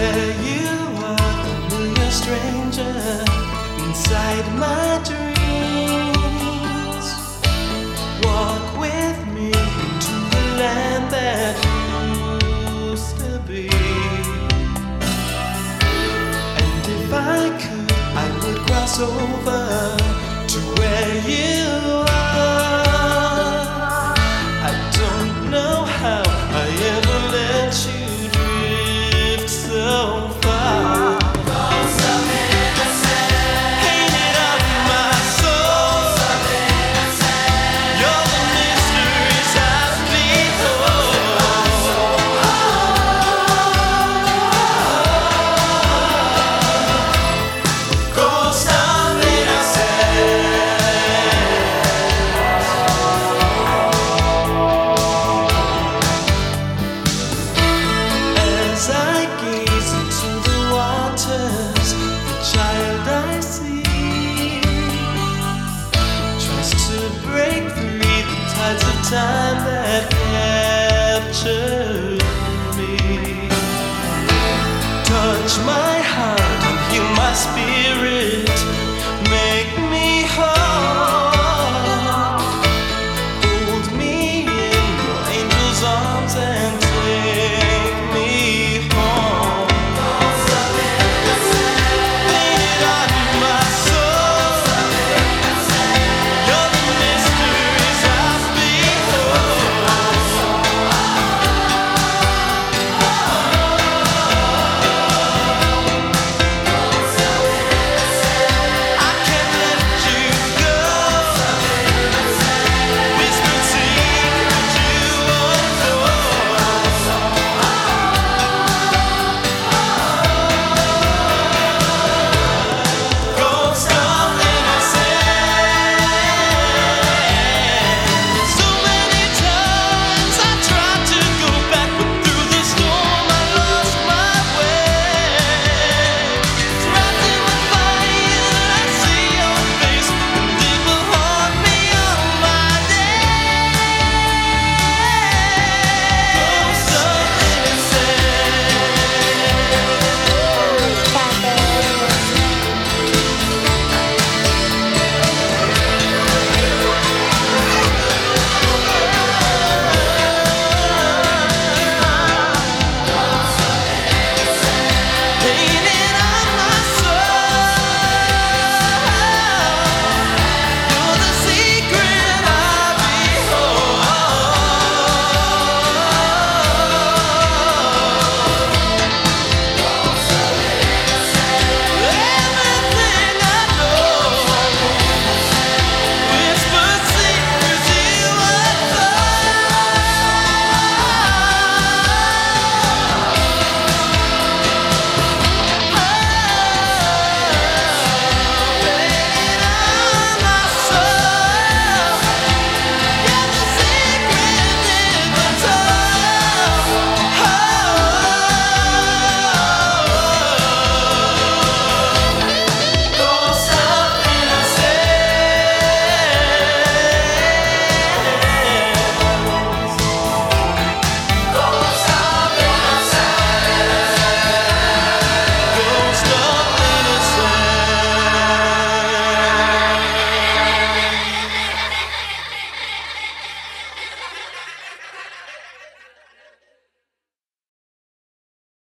Here you are, familiar stranger, inside my dreams. Walk with me to the land that used to be. And if I could, I would cross over. Time that captured